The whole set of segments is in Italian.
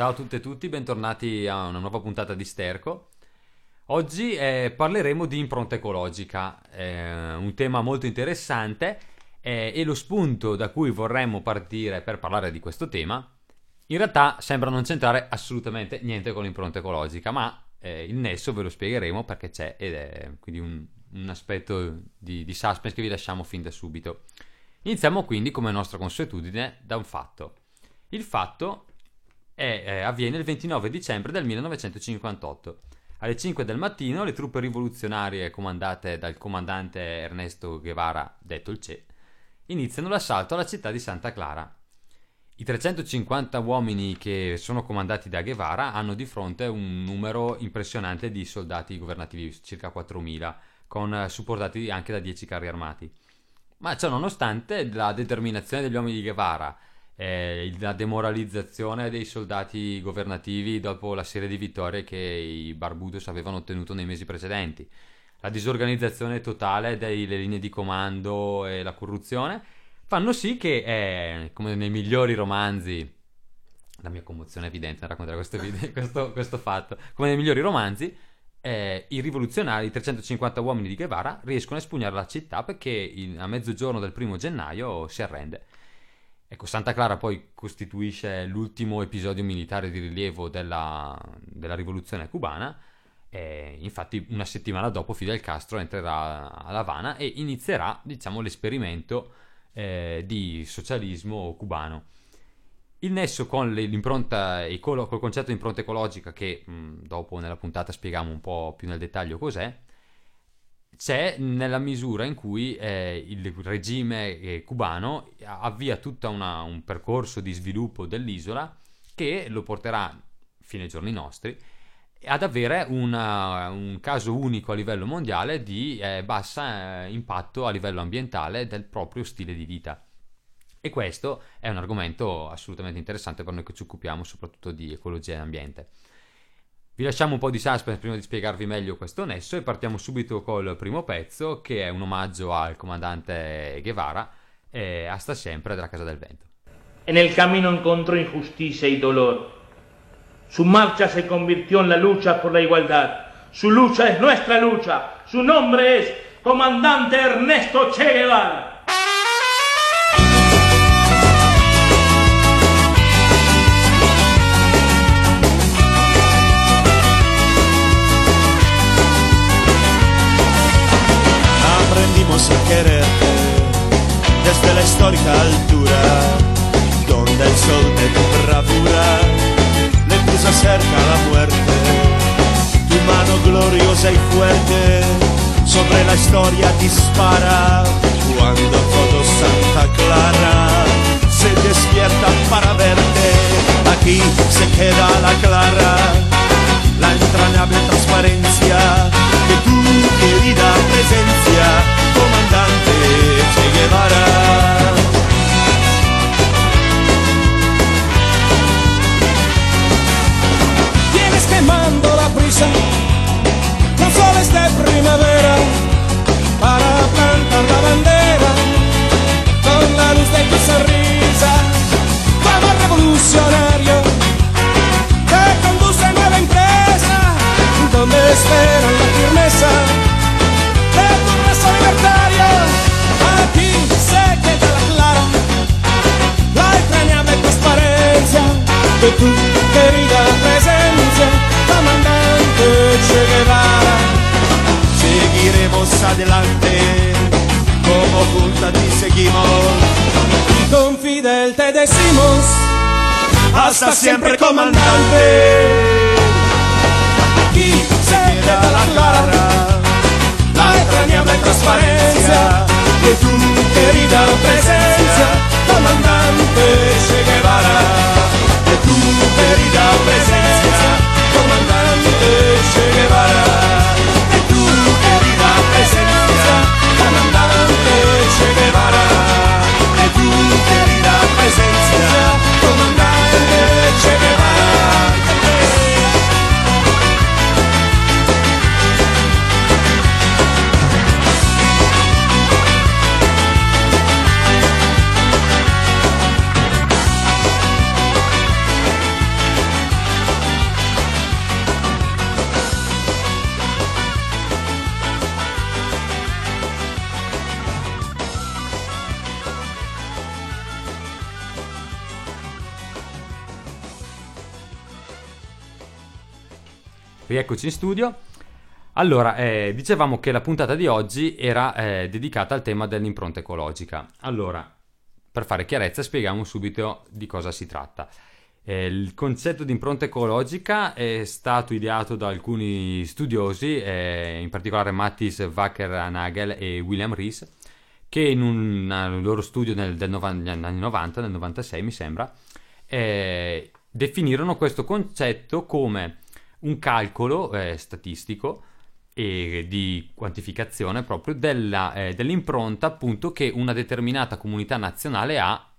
Ciao a tutte e tutti, bentornati a una nuova puntata di Sterco. Oggi eh, parleremo di impronta ecologica, eh, un tema molto interessante eh, e lo spunto da cui vorremmo partire per parlare di questo tema in realtà sembra non c'entrare assolutamente niente con l'impronta ecologica, ma eh, il nesso ve lo spiegheremo perché c'è ed è quindi un, un aspetto di, di suspense che vi lasciamo fin da subito. Iniziamo quindi, come nostra consuetudine, da un fatto. Il fatto è, eh, avviene il 29 dicembre del 1958. Alle 5 del mattino le truppe rivoluzionarie comandate dal comandante Ernesto Guevara, detto il CE, iniziano l'assalto alla città di Santa Clara. I 350 uomini che sono comandati da Guevara hanno di fronte un numero impressionante di soldati governativi, circa 4.000, con, eh, supportati anche da 10 carri armati. Ma ciò nonostante la determinazione degli uomini di Guevara, eh, la demoralizzazione dei soldati governativi dopo la serie di vittorie che i Barbudos avevano ottenuto nei mesi precedenti, la disorganizzazione totale delle linee di comando e la corruzione, fanno sì che, eh, come nei migliori romanzi, la mia commozione è evidente nel raccontare questo, video, questo, questo fatto, come nei migliori romanzi, eh, i rivoluzionari, i 350 uomini di Guevara, riescono a espugnare la città perché in, a mezzogiorno del primo gennaio si arrende. Ecco, Santa Clara poi costituisce l'ultimo episodio militare di rilievo della, della rivoluzione cubana. E infatti, una settimana dopo, Fidel Castro entrerà a La Habana e inizierà, diciamo, l'esperimento eh, di socialismo cubano. Il nesso con l'impronta, col concetto di impronta ecologica, che mh, dopo nella puntata spieghiamo un po' più nel dettaglio cos'è, c'è nella misura in cui eh, il regime eh, cubano avvia tutto un percorso di sviluppo dell'isola che lo porterà, fino ai giorni nostri, ad avere una, un caso unico a livello mondiale di eh, basso eh, impatto a livello ambientale del proprio stile di vita. E questo è un argomento assolutamente interessante per noi che ci occupiamo soprattutto di ecologia e ambiente. Vi lasciamo un po' di suspense prima di spiegarvi meglio questo nesso e partiamo subito col primo pezzo che è un omaggio al comandante Guevara e hasta sempre della Casa del Vento. En el camino encontró injusticia y dolor Su marcha se convirtió en la lucha por la igualdad. Su lucha es nuestra lucha. Su nombre es Comandante Ernesto Che Guevara. Histórica altura, donde el sol de tu bravura se acerca la muerte, tu mano gloriosa y fuerte sobre la historia dispara cuando todo Santa Clara se despierta para verte. Aquí se queda la clara, la entrañable transparencia de tu querida presencia, comandante Che Guevara. Siempre comandante. aquí se queda la clara, la entrañable transparencia de tu querida presencia, comandante Che Guevara, de tu querida presencia, comandante Rieccoci in studio. Allora, eh, dicevamo che la puntata di oggi era eh, dedicata al tema dell'impronta ecologica. Allora, per fare chiarezza, spieghiamo subito di cosa si tratta. Eh, il concetto di impronta ecologica è stato ideato da alcuni studiosi, eh, in particolare Mattis Wacker-Nagel e William Rees, che in un, loro studio nel, del nova- negli anni 90, nel 96 mi sembra, eh, definirono questo concetto come un calcolo eh, statistico e di quantificazione proprio della, eh, dell'impronta appunto che una determinata comunità nazionale ha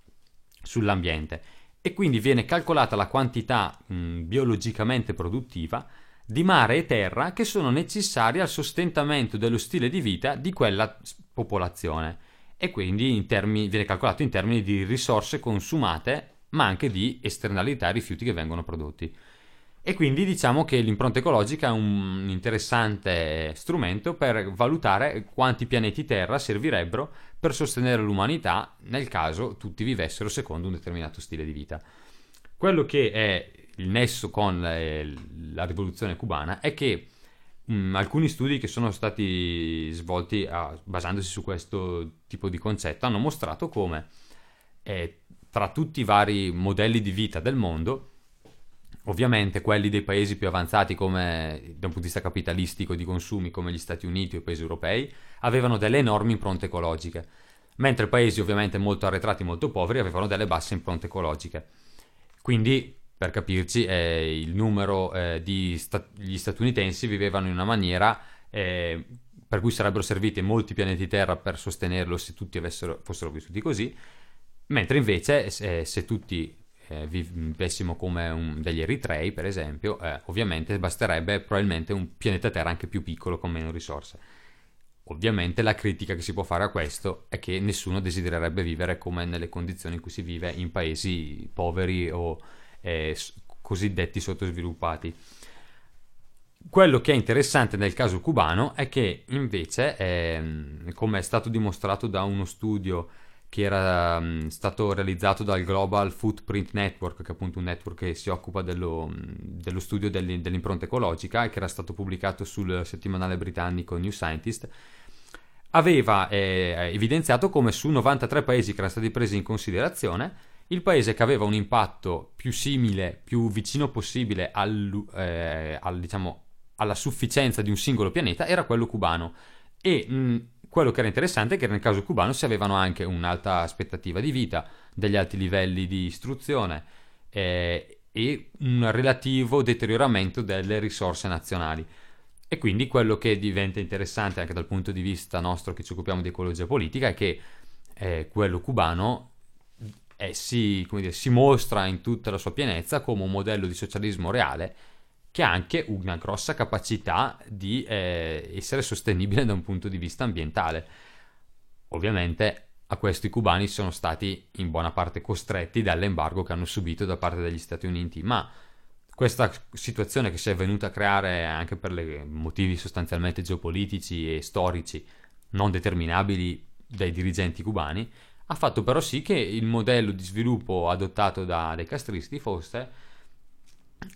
sull'ambiente e quindi viene calcolata la quantità mh, biologicamente produttiva di mare e terra che sono necessarie al sostentamento dello stile di vita di quella popolazione e quindi in termini- viene calcolato in termini di risorse consumate ma anche di esternalità e rifiuti che vengono prodotti. E quindi diciamo che l'impronta ecologica è un interessante strumento per valutare quanti pianeti Terra servirebbero per sostenere l'umanità nel caso tutti vivessero secondo un determinato stile di vita. Quello che è il nesso con eh, la rivoluzione cubana è che mh, alcuni studi che sono stati svolti a- basandosi su questo tipo di concetto hanno mostrato come eh, tra tutti i vari modelli di vita del mondo Ovviamente quelli dei paesi più avanzati come da un punto di vista capitalistico di consumi come gli Stati Uniti o i paesi europei avevano delle enormi impronte ecologiche, mentre paesi ovviamente molto arretrati, molto poveri avevano delle basse impronte ecologiche. Quindi, per capirci, eh, il numero eh, di sta- gli statunitensi vivevano in una maniera eh, per cui sarebbero serviti molti pianeti Terra per sostenerlo se tutti avessero- fossero vissuti così, mentre invece se, se tutti eh, vivessimo come un- degli eritrei, per esempio, eh, ovviamente basterebbe probabilmente un pianeta Terra anche più piccolo con meno risorse. Ovviamente la critica che si può fare a questo è che nessuno desidererebbe vivere come nelle condizioni in cui si vive in paesi poveri o eh, cosiddetti sottosviluppati. Quello che è interessante nel caso cubano è che invece, ehm, come è stato dimostrato da uno studio che era mm, stato realizzato dal Global Footprint Network, che è appunto un network che si occupa dello, mm, dello studio dell'i- dell'impronta ecologica e che era stato pubblicato sul settimanale britannico New Scientist, aveva eh, evidenziato come su 93 paesi che erano stati presi in considerazione, il paese che aveva un impatto più simile, più vicino possibile al, eh, al, diciamo, alla sufficienza di un singolo pianeta era quello cubano. E mh, quello che era interessante è che nel caso cubano si avevano anche un'alta aspettativa di vita, degli alti livelli di istruzione eh, e un relativo deterioramento delle risorse nazionali. E quindi quello che diventa interessante anche dal punto di vista nostro che ci occupiamo di ecologia politica è che eh, quello cubano eh, si, dire, si mostra in tutta la sua pienezza come un modello di socialismo reale che ha anche una grossa capacità di eh, essere sostenibile da un punto di vista ambientale. Ovviamente a questo i cubani sono stati in buona parte costretti dall'embargo che hanno subito da parte degli Stati Uniti, ma questa situazione che si è venuta a creare anche per motivi sostanzialmente geopolitici e storici non determinabili dai dirigenti cubani, ha fatto però sì che il modello di sviluppo adottato da- dai castristi fosse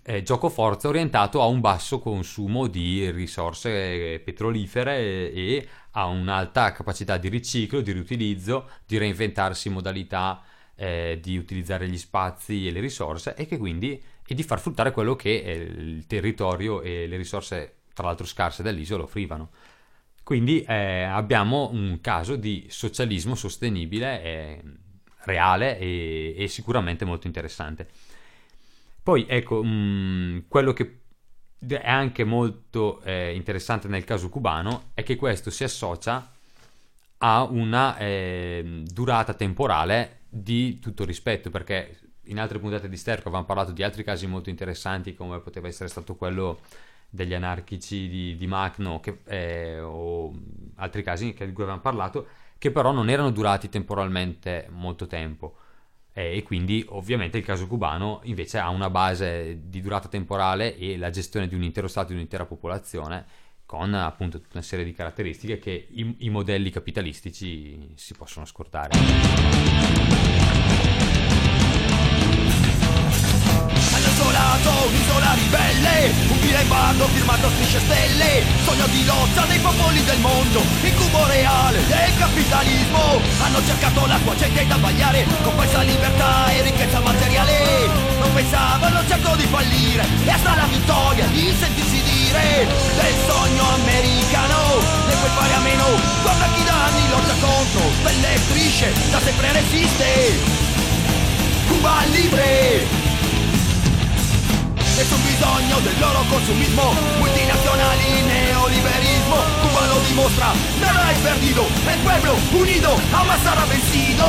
eh, gioco forza orientato a un basso consumo di risorse eh, petrolifere e, e a un'alta capacità di riciclo, di riutilizzo, di reinventarsi modalità eh, di utilizzare gli spazi e le risorse e, quindi, e di far fruttare quello che eh, il territorio e le risorse, tra l'altro scarse dell'isola, offrivano. Quindi eh, abbiamo un caso di socialismo sostenibile, eh, reale e, e, sicuramente molto interessante. Poi ecco, mh, mm, quello che è anche molto eh, interessante nel caso cubano è che questo si associa a una eh, durata temporale di tutto rispetto, perché in altre puntate di Sterco avevamo parlato di altri casi molto interessanti, come poteva essere stato quello degli anarchici di, di Macno eh, o altri casi di cui avevamo parlato, che però non erano durati temporalmente molto tempo. Eh, e quindi ovviamente il caso cubano invece ha una base di durata temporale e la gestione di un intero Stato, di un'intera popolazione, con appunto tutta una serie di caratteristiche che i, i modelli capitalistici si possono scordare. isolato, un'isola bando firmato strisce stelle. Sogno di lotta dei popoli del mondo Incubo reale del capitalismo. Hanno cercato la tua gente da sbagliare Compensa libertà e ricchezza materiale. Non pensavano certo di fallire E hasta la vittoria di sentirsi dire Del sogno americano Ne puoi fare a meno Guarda chi da anni lotta contro Stelle e strisce Da sempre resiste. Cuba libre nessun bisogno del loro consumismo. Multinazionali, neoliberismo Cuba lo dimostra, nada es perdido El pueblo unido jamás sarà vencido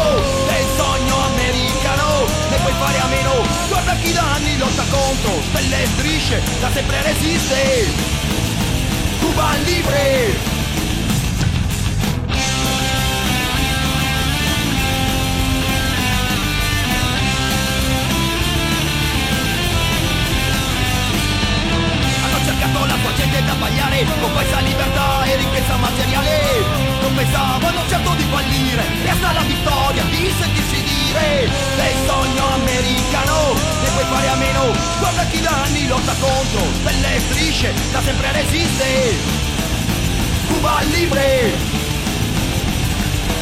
Del sogno americano ne puoi fare a meno. Guarda chi da anni lotta contro Stelle strisce, da sempre resiste. Cuba libre sbagliare con questa libertà e ricchezza materiale non pensavano certo di fallire. E hasta la vittoria di sentirsi dire. Del sogno americano ne puoi fare a meno. Guarda chi da anni lotta contro delle strisce da sempre resiste. Cuba libre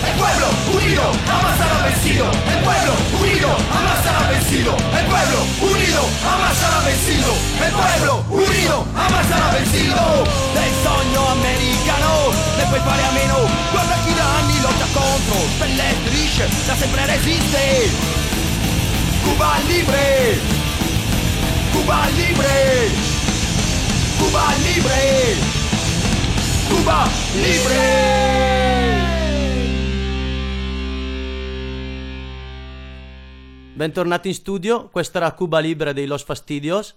El pueblo unido jamás será vencido. El pueblo unido jamás será vencido. El pueblo unido jamás será vencido. El pueblo unido jamás será vencido. Del sogno americano puoi fare a meno. Guarda chi da anni lotta contro delle strisce da resiste. Cuba libre. Cuba libre. Cuba libre. Cuba libre. Bentornati in studio, questa era Cuba Libre dei Los Fastidios.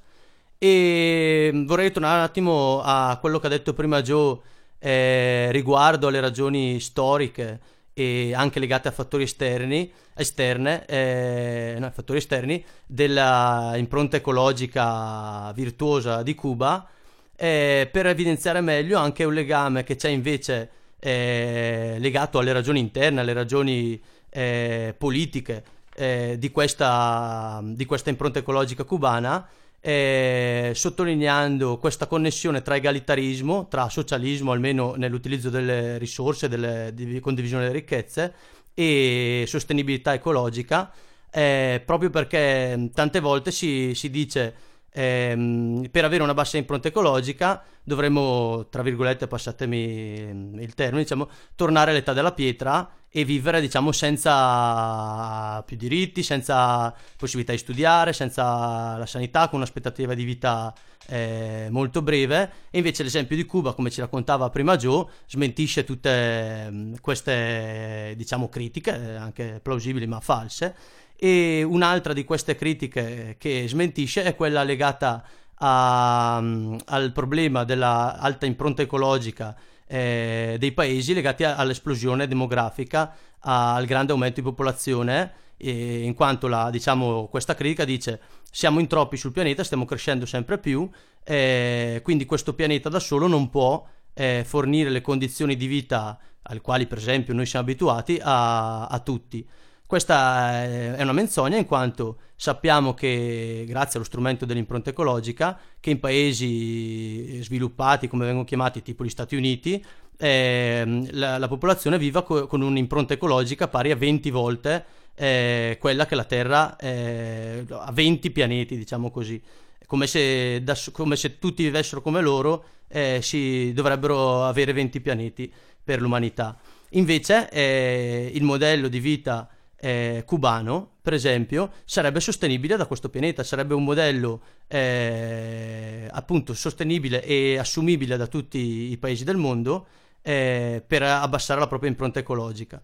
E vorrei tornare un attimo a quello che ha detto prima Joe eh, riguardo alle ragioni storiche e anche legate a fattori esterni, esterne, eh, no, fattori esterni della impronta ecologica virtuosa di Cuba eh, per evidenziare meglio anche un legame che c'è invece eh, legato alle ragioni interne, alle ragioni eh, politiche eh, di, questa, di, questa, impronta ecologica cubana, eh, sottolineando questa connessione tra egalitarismo, tra socialismo, almeno nell'utilizzo delle risorse, delle, di condivisione delle ricchezze, e sostenibilità ecologica, eh, proprio perché tante volte si, si dice ehm, per avere una bassa impronta ecologica dovremmo, tra virgolette, passatemi il termine, diciamo, tornare all'età della pietra e vivere diciamo senza più diritti, senza possibilità di studiare, senza la sanità, con un'aspettativa di vita eh, molto breve. E invece l'esempio di Cuba, come ci raccontava prima Joe, smentisce tutte mm, queste diciamo critiche, eh, anche plausibili ma false e un'altra di queste critiche che smentisce è quella legata a, mm, al problema dell'alta impronta ecologica eh, dei paesi legati a, all'esplosione demografica, a, al grande aumento di popolazione, eh, in quanto la, diciamo, questa critica dice siamo in troppi sul pianeta, stiamo crescendo sempre più, eh, quindi questo pianeta da solo non può eh, fornire le condizioni di vita alle quali per esempio noi siamo abituati a, a tutti. Questa è una menzogna in quanto sappiamo che grazie allo strumento dell'impronta ecologica che in paesi sviluppati come vengono chiamati tipo gli Stati Uniti eh, la, la, popolazione viva co- con un'impronta ecologica pari a 20 volte è quella che la Terra eh, ha 20 pianeti, diciamo così. Come se, da- come se tutti vivessero come loro, eh, si dovrebbero avere 20 pianeti per l'umanità. Invece eh, il modello di vita eh, cubano, per esempio, sarebbe sostenibile da questo pianeta, sarebbe un modello eh, appunto sostenibile e assumibile da tutti i paesi del mondo eh, per abbassare la propria impronta ecologica.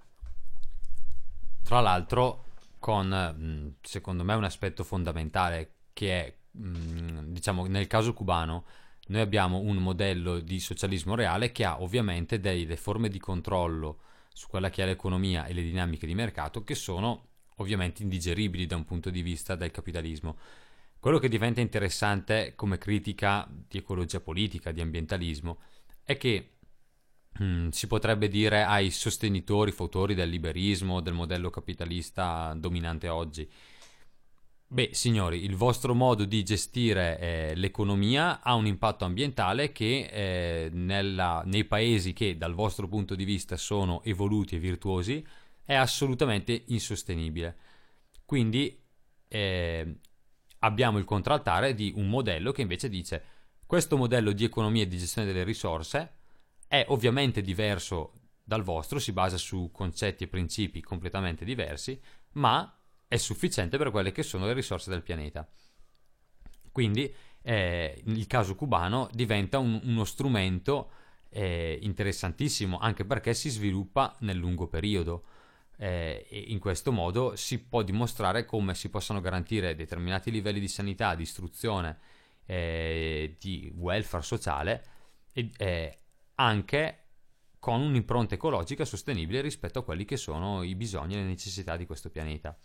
Tra l'altro, con mh, secondo me un aspetto fondamentale che è, mh, diciamo, nel caso cubano, noi abbiamo un modello di socialismo reale che ha ovviamente delle forme di controllo su quella che è l'economia e le dinamiche di mercato che sono ovviamente indigeribili da un punto di vista del capitalismo. Quello che diventa interessante come critica di ecologia politica, di ambientalismo, è che mm, si potrebbe dire ai sostenitori, fautori del liberismo, del modello capitalista dominante oggi, Beh, signori, il vostro modo di gestire eh, l'economia ha un impatto ambientale che eh, nella- nei paesi che dal vostro punto di vista sono evoluti e virtuosi è assolutamente insostenibile. Quindi eh, abbiamo il contraltare di un modello che invece dice questo modello di economia e di gestione delle risorse è ovviamente diverso dal vostro, si basa su concetti e principi completamente diversi, ma è sufficiente per quelle che sono le risorse del pianeta. Quindi eh, il caso cubano diventa un- uno strumento eh, interessantissimo anche perché si sviluppa nel lungo periodo. Eh, in questo modo si può dimostrare come si possano garantire determinati livelli di sanità, di istruzione, eh, di welfare sociale eh, anche con un'impronta ecologica sostenibile rispetto a quelli che sono i bisogni e le necessità di questo pianeta.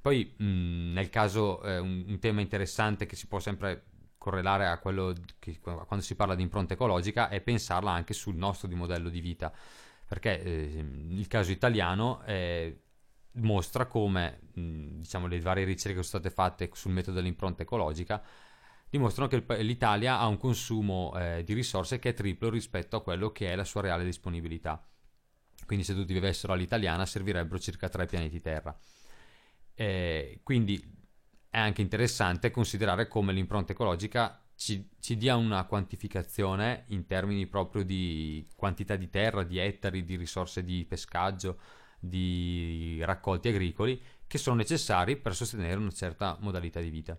Poi, mh, nel caso, eh, un, un tema interessante che si può sempre correlare a quello che quando si parla di impronta ecologica è pensarla anche sul nostro di modello di vita, perché eh, il caso italiano eh, mostra come, diciamo, le varie ricerche che sono state fatte sul metodo dell'impronta ecologica dimostrano che l'Italia ha un consumo eh, di risorse che è triplo rispetto a quello che è la sua reale disponibilità. Quindi se tutti vivessero all'italiana servirebbero circa tre pianeti Terra. Eh, quindi è anche interessante considerare come l'impronta ecologica ci, ci dia una quantificazione in termini proprio di quantità di terra, di ettari, di risorse di pescaggio, di raccolti agricoli che sono necessari per sostenere una certa modalità di vita.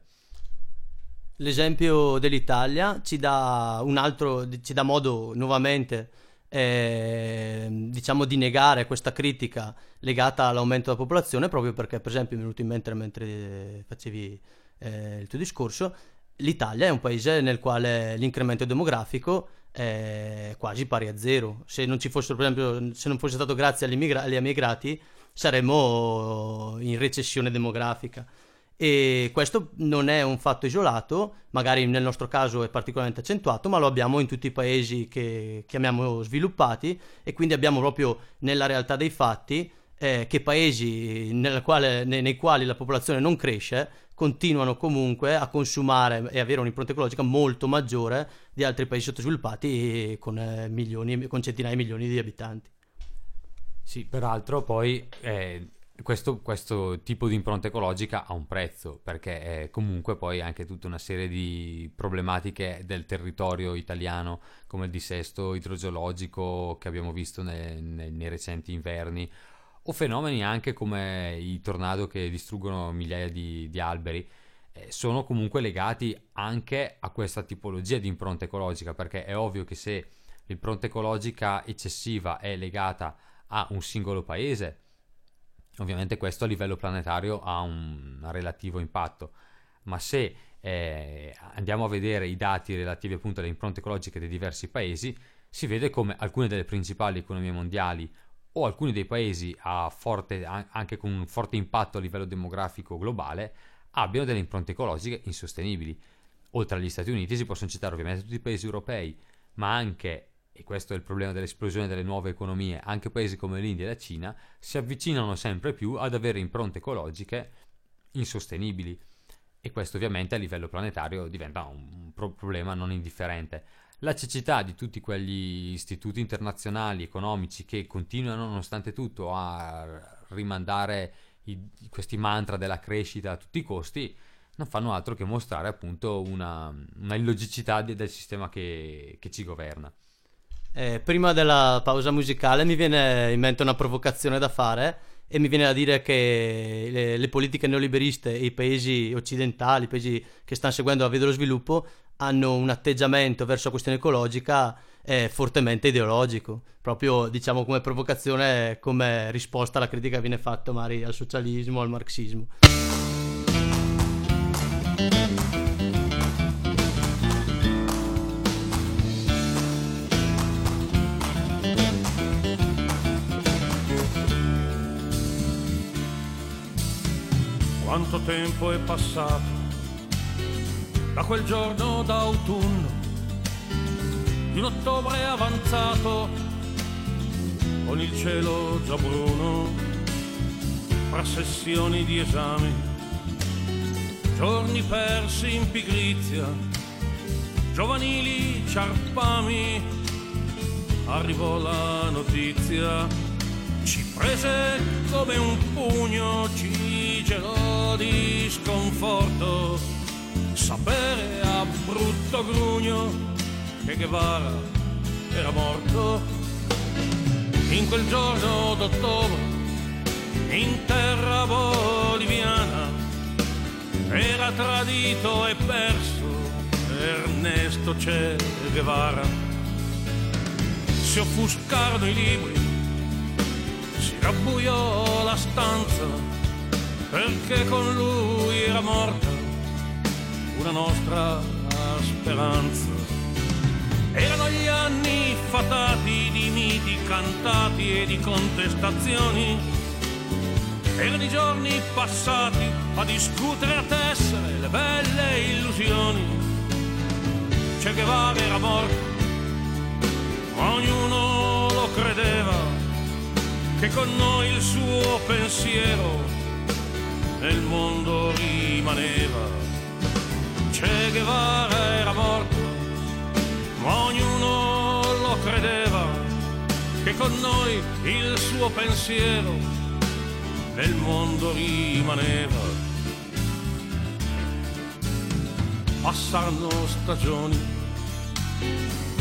L'esempio dell'Italia ci dà altro, ci dà modo nuovamente, eh, diciamo, di negare questa critica legata all'aumento della popolazione, proprio perché, per esempio, mi è venuto in mente mentre facevi eh, il tuo discorso, l'Italia è un paese nel quale l'incremento demografico è quasi pari a zero. Se non ci fossero, per esempio, se non fosse stato grazie agli, agli emigrati, saremmo in recessione demografica. E questo non è un fatto isolato, magari nel nostro caso è particolarmente accentuato, ma lo abbiamo in tutti i paesi che chiamiamo sviluppati e quindi abbiamo proprio nella realtà dei fatti eh, che paesi quale- nei, nei quali la popolazione non cresce continuano comunque a consumare e avere un'impronta ecologica molto maggiore di altri paesi sottosviluppati con, eh, milioni, con centinaia di milioni di abitanti. Sì, peraltro poi eh, questo, questo tipo di impronta ecologica ha un prezzo, perché comunque poi anche tutta una serie di problematiche del territorio italiano, come il dissesto idrogeologico che abbiamo visto nei, nei- nei recenti inverni, o fenomeni anche come i tornado che distruggono migliaia di, di alberi. eh, Sono comunque legati anche a questa tipologia di impronta ecologica, perché è ovvio che se l'impronta ecologica eccessiva è legata a un singolo paese, ovviamente questo a livello planetario ha un relativo impatto, ma se eh, andiamo a vedere i dati relativi appunto alle impronte ecologiche dei diversi paesi, si vede come alcune delle principali economie mondiali o alcuni dei paesi forte- an- anche con un forte impatto a livello demografico globale abbiano delle impronte ecologiche insostenibili. Oltre agli Stati Uniti si possono citare ovviamente tutti i paesi europei, ma anche, e questo è il problema dell'esplosione delle nuove economie, anche paesi come l'India e la Cina si avvicinano sempre più ad avere impronte ecologiche insostenibili. E questo ovviamente a livello planetario diventa un pro- problema non indifferente. La cecità di tutti quegli istituti internazionali economici che continuano nonostante tutto a rimandare i- questi mantra della crescita a tutti i costi, non fanno altro che mostrare appunto una, una illogicità del sistema che, che ci governa. Eh, prima della pausa musicale mi viene in mente una provocazione da fare e mi viene da dire che le, le politiche neoliberiste e i paesi occidentali, i paesi che stanno seguendo la via dello sviluppo, hanno un atteggiamento verso la questione ecologica eh, fortemente ideologico, proprio diciamo come provocazione, come risposta alla critica che viene fatta magari al socialismo, al marxismo. Tempo è passato da quel giorno d'autunno, di un ottobre avanzato, con il cielo già bruno, fra sessioni di esami, giorni persi in pigrizia, giovanili ciarpami, arrivò la notizia ci prese come un pugno, ci gelò di sconforto, sapere a brutto grugno che Guevara era morto. In quel giorno d'ottobre, in terra boliviana, era tradito e perso Ernesto Che Guevara. Si offuscarono i libri si rabbuiò la stanza perché con lui era morta una nostra speranza. Erano gli anni fatati di miti cantati e di contestazioni. Erano i giorni passati a discutere a tessere le belle illusioni. Che Guevara era morto, ognuno lo credeva che con noi il suo pensiero nel mondo rimaneva. Che Guevara era morto, ma ognuno lo credeva, che con noi il suo pensiero nel mondo rimaneva. Passarono stagioni,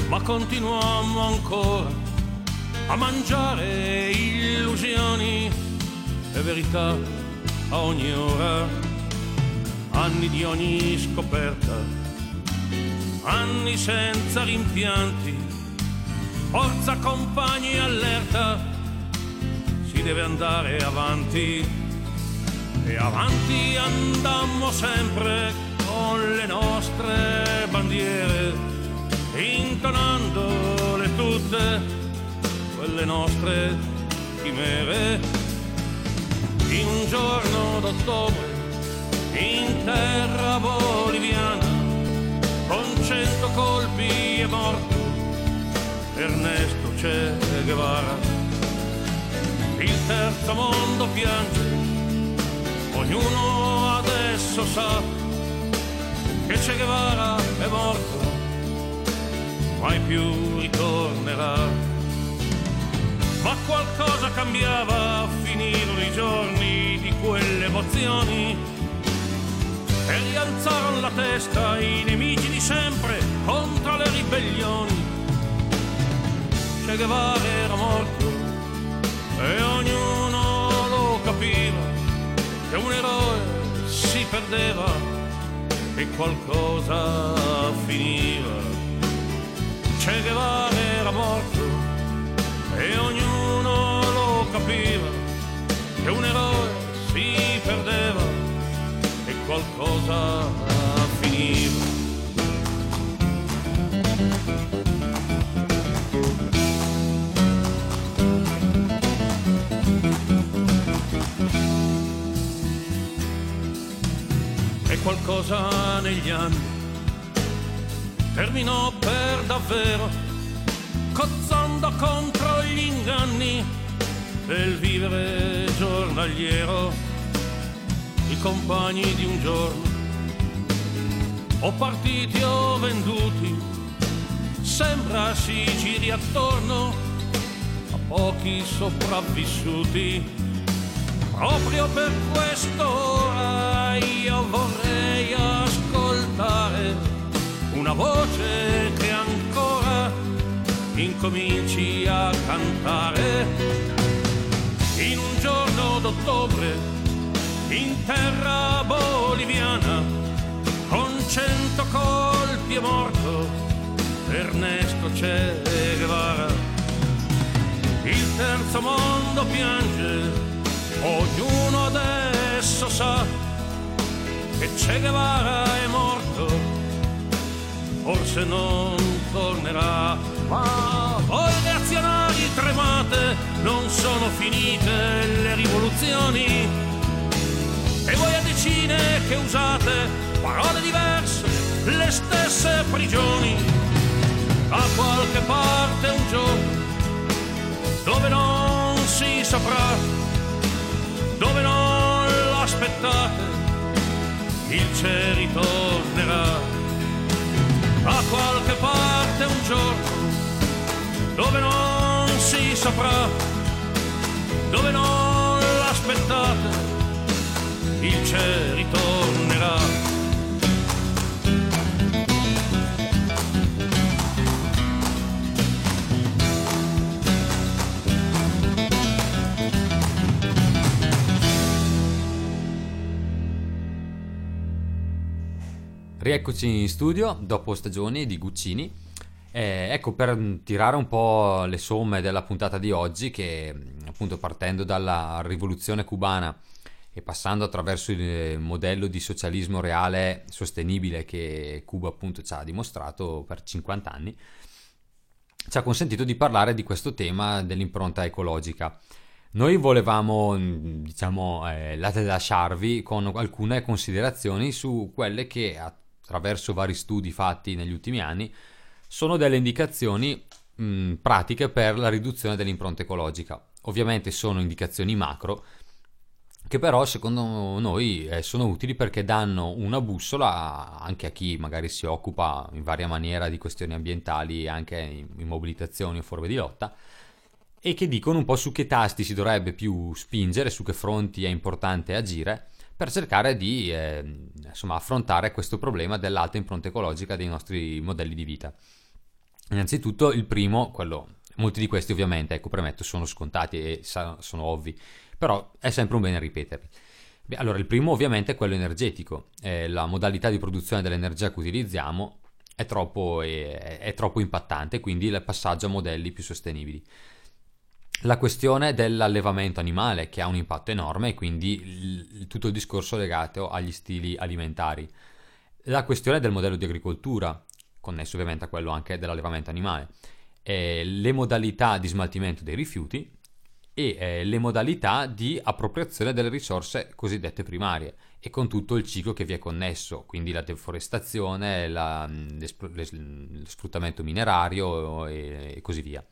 ma continuammo ancora a mangiare illusioni e verità ogni ora, anni di ogni scoperta, anni senza rimpianti, forza compagni allerta, si deve andare avanti e avanti andammo sempre con le nostre bandiere, intonandole tutte quelle nostre chimere. In un giorno d'ottobre, in terra boliviana, con cento colpi è morto Ernesto Che Guevara. Il terzo mondo piange, ognuno adesso sa che Che Guevara è morto, mai più ritornerà ma qualcosa cambiava, finirono i giorni di quelle emozioni e rialzarono la testa i nemici di sempre contro le ribellioni. Che Guevara era morto e ognuno lo capiva che un eroe si perdeva e qualcosa finiva. Che Guevara era morto e ognuno capiva che un eroe si perdeva e qualcosa finiva. E qualcosa negli anni terminò per davvero cozzando contro gli inganni del vivere giornaliero, i compagni di un giorno, o partiti o venduti, sembra si giri attorno a pochi sopravvissuti, Proprio per quest'ora io vorrei ascoltare una voce che ancora incominci a cantare. In un giorno d'ottobre, in terra boliviana, con cento colpi è morto Ernesto Che Guevara. Il terzo mondo piange, ognuno adesso sa che Che Guevara è morto, forse non tornerà. Ma voi tremate, non sono finite le rivoluzioni. E voi a decine che usate parole diverse, le stesse prigioni. Da qualche parte un giorno, dove non si saprà, dove non l'aspettate, il C'è ritornerà. Da qualche parte un giorno, dove non si saprà, dove non l'aspettate, il C'è ritornerà. Rieccoci in studio dopo stagioni di Guccini. Eh, ecco, per tirare un po' le somme della puntata di oggi, che appunto partendo dalla rivoluzione cubana e passando attraverso il modello di socialismo reale sostenibile che Cuba appunto ci ha dimostrato per 50 anni, ci ha consentito di parlare di questo tema dell'impronta ecologica. Noi volevamo, diciamo, eh, lasciarvi con alcune considerazioni su quelle che attraverso vari studi fatti negli ultimi anni sono delle indicazioni mh, pratiche per la riduzione dell'impronta ecologica. Ovviamente sono indicazioni macro che però secondo noi eh, sono utili perché danno una bussola anche a chi magari si occupa in varia maniera di questioni ambientali, anche in, in mobilitazioni o forme di lotta, e che dicono un po' su che tasti si dovrebbe più spingere, su che fronti è importante agire per cercare di eh, insomma, affrontare questo problema dell'alta impronta ecologica dei nostri modelli di vita. Innanzitutto il primo, quello, molti di questi ovviamente, ecco premetto, sono scontati e sono ovvi, però è sempre un bene ripeterli. Beh, allora, il primo ovviamente è quello energetico, eh, la modalità di produzione dell'energia che utilizziamo è troppo, è, è troppo impattante, quindi il passaggio a modelli più sostenibili la questione dell'allevamento animale che ha un impatto enorme quindi il, tutto il discorso legato agli stili alimentari. La questione del modello di agricoltura, connesso ovviamente a quello anche dell'allevamento animale, eh, le modalità di smaltimento dei rifiuti e eh, le modalità di appropriazione delle risorse cosiddette primarie e con tutto il ciclo che vi è connesso, quindi la deforestazione, la, lo sfruttamento minerario e, e così via.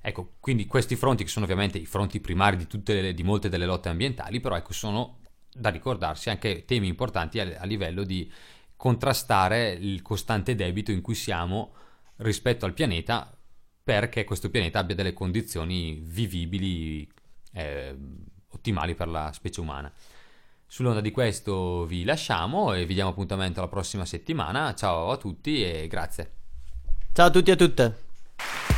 Ecco, quindi questi fronti che sono ovviamente i fronti primari di, le, di molte delle lotte ambientali, però ecco, sono da ricordarsi anche temi importanti a, a livello di contrastare il costante debito in cui siamo rispetto al pianeta perché questo pianeta abbia delle condizioni vivibili eh, ottimali per la specie umana. Sull'onda di questo vi lasciamo e vi diamo appuntamento la prossima settimana. Ciao a tutti e grazie. Ciao a tutti e a tutte.